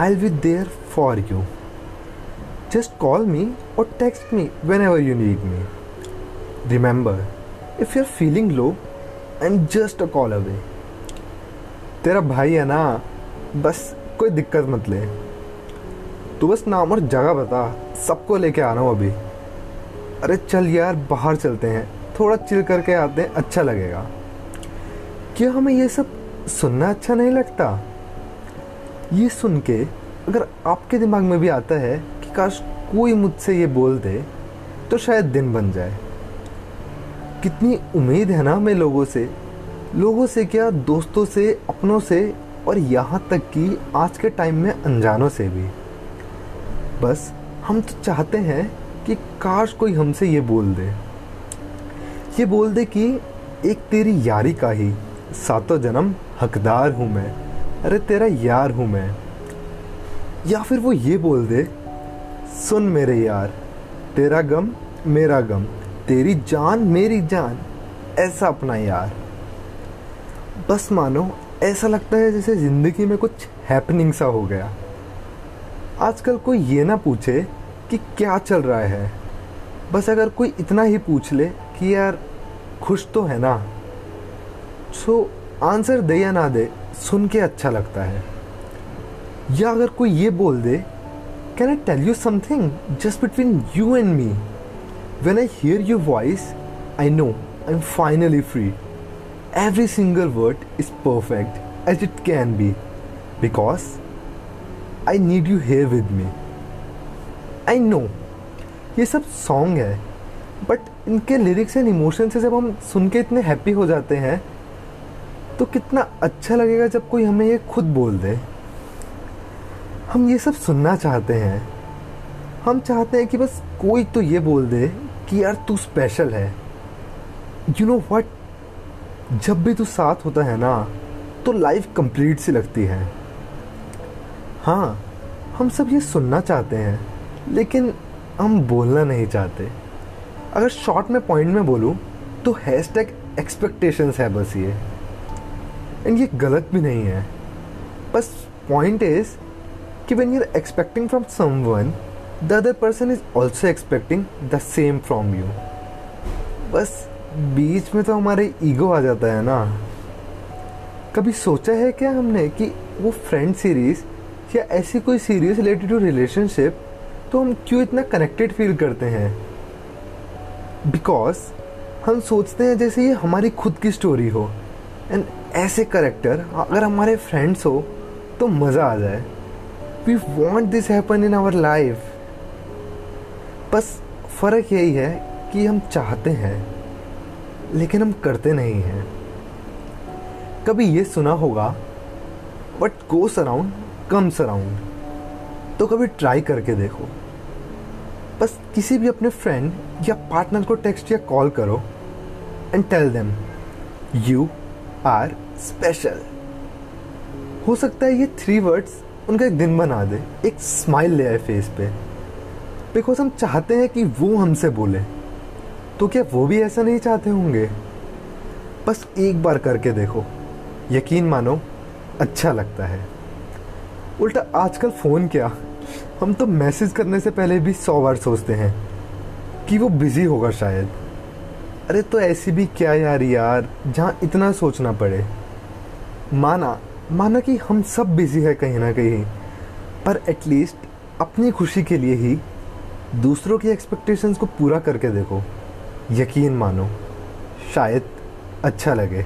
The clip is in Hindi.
I'll be there for you. Just call me or text me whenever you need me. Remember, if you're feeling low, I'm just a call away. तेरा भाई है ना बस कोई दिक्कत मत ले तू बस नाम और जगह बता सबको लेके आ रहा हूँ अभी अरे चल यार बाहर चलते हैं थोड़ा चिल करके आते हैं अच्छा लगेगा क्या हमें ये सब सुनना अच्छा नहीं लगता ये सुन के अगर आपके दिमाग में भी आता है कि काश कोई मुझसे ये बोल दे तो शायद दिन बन जाए। कितनी उम्मीद है ना हमें लोगों से। लोगों से क्या, दोस्तों से, अपनों से, और यहाँ तक कि आज के टाइम में अनजानों से भी। बस, हम तो चाहते हैं कि काश कोई हमसे ये बोल दे। ये बोल दे कि एक तेरी यारी का ही, सातों जन्म हकदार हूँ मैं। अरे तेरा यार हूँ मैं। या फिर वो ये बोल दे, सुन मेरे यार, तेरा गम मेरा गम, तेरी जान मेरी जान, ऐसा अपना यार। बस मानो, ऐसा लगता है जैसे ज़िंदगी में कुछ हैपनिंग सा हो गया। आजकल कोई ये ना पूछे कि क्या चल रहा है। बस अगर कोई इतना ही पूछ ले कि यार, खुश तो है ना? सो आंसर दे या ना दे सुन के अच्छा लगता है। या अगर कोई ये बोल दे can I tell you something just between you and me when I hear your voice I know I am finally free every single word is perfect, as it can be, because I need you here with me. I know ये सब सॉन्ग है बट इनके लिरिक्स एंड इमोशन से जब हम सुन के इतने हैप्पी हो जाते हैं तो कितना अच्छा लगेगा जब कोई हमें ये खुद बोल दे। हम ये सब सुनना चाहते हैं। हम चाहते हैं कि बस कोई तो ये बोल दे कि यार तू स्पेशल है। यू नो वट जब भी तू साथ होता है ना तो लाइफ कंप्लीट सी लगती है। हाँ हम सब ये सुनना चाहते हैं, लेकिन हम बोलना नहीं चाहते। अगर शॉर्ट में पॉइंट में बोलूँ तो हैश टैग एक्सपेक्टेशंस है बस ये। एंड ये गलत भी नहीं है। बस पॉइंट इज़ कि when you are expecting from someone the other person is also expecting the same from you बस बीच में तो हमारे ईगो आ जाता है ना। कभी सोचा है क्या हमने कि वो फ्रेंड सीरीज़ या ऐसी कोई सीरीज़ रिलेटेड टू रिलेशनशिप तो हम क्यों इतना कनेक्टेड फील करते हैं? बिकॉज़ हम सोचते हैं जैसे ये हमारी खुद की स्टोरी हो। एंड ऐसे करेक्टर अगर हमारे फ्रेंड्स हो तो मज़ा आ जाए। We want this happen in our life बस फ़र्क यही है कि हम चाहते हैं, लेकिन हम करते नहीं हैं। कभी ये सुना होगा but go around come around तो कभी ट्राई करके देखो। बस किसी भी अपने फ्रेंड या पार्टनर को टेक्स्ट या कॉल करो and tell them you are special. हो सकता है ये थ्री वर्ड्स उनका एक दिन बना दे, एक स्माइल ले आए फेस पे। बिकॉज़ हम चाहते हैं कि वो हमसे बोले। तो क्या वो भी ऐसा नहीं चाहते होंगे? बस एक बार करके देखो। यकीन मानो अच्छा लगता है। उल्टा आजकल फ़ोन क्या? हम तो मैसेज करने से पहले भी सौ बार सोचते हैं कि वो बिज़ी होगा शायद। अरे तो ऐसी भी क्या यार यार, जहाँ इतना सोचना पड़े। माना माना कि हम सब बिज़ी है कहीं ना कहीं, पर एटलीस्ट अपनी खुशी के लिए ही दूसरों की एक्सपेक्टेशंस को पूरा करके देखो। यकीन मानो, शायद अच्छा लगे।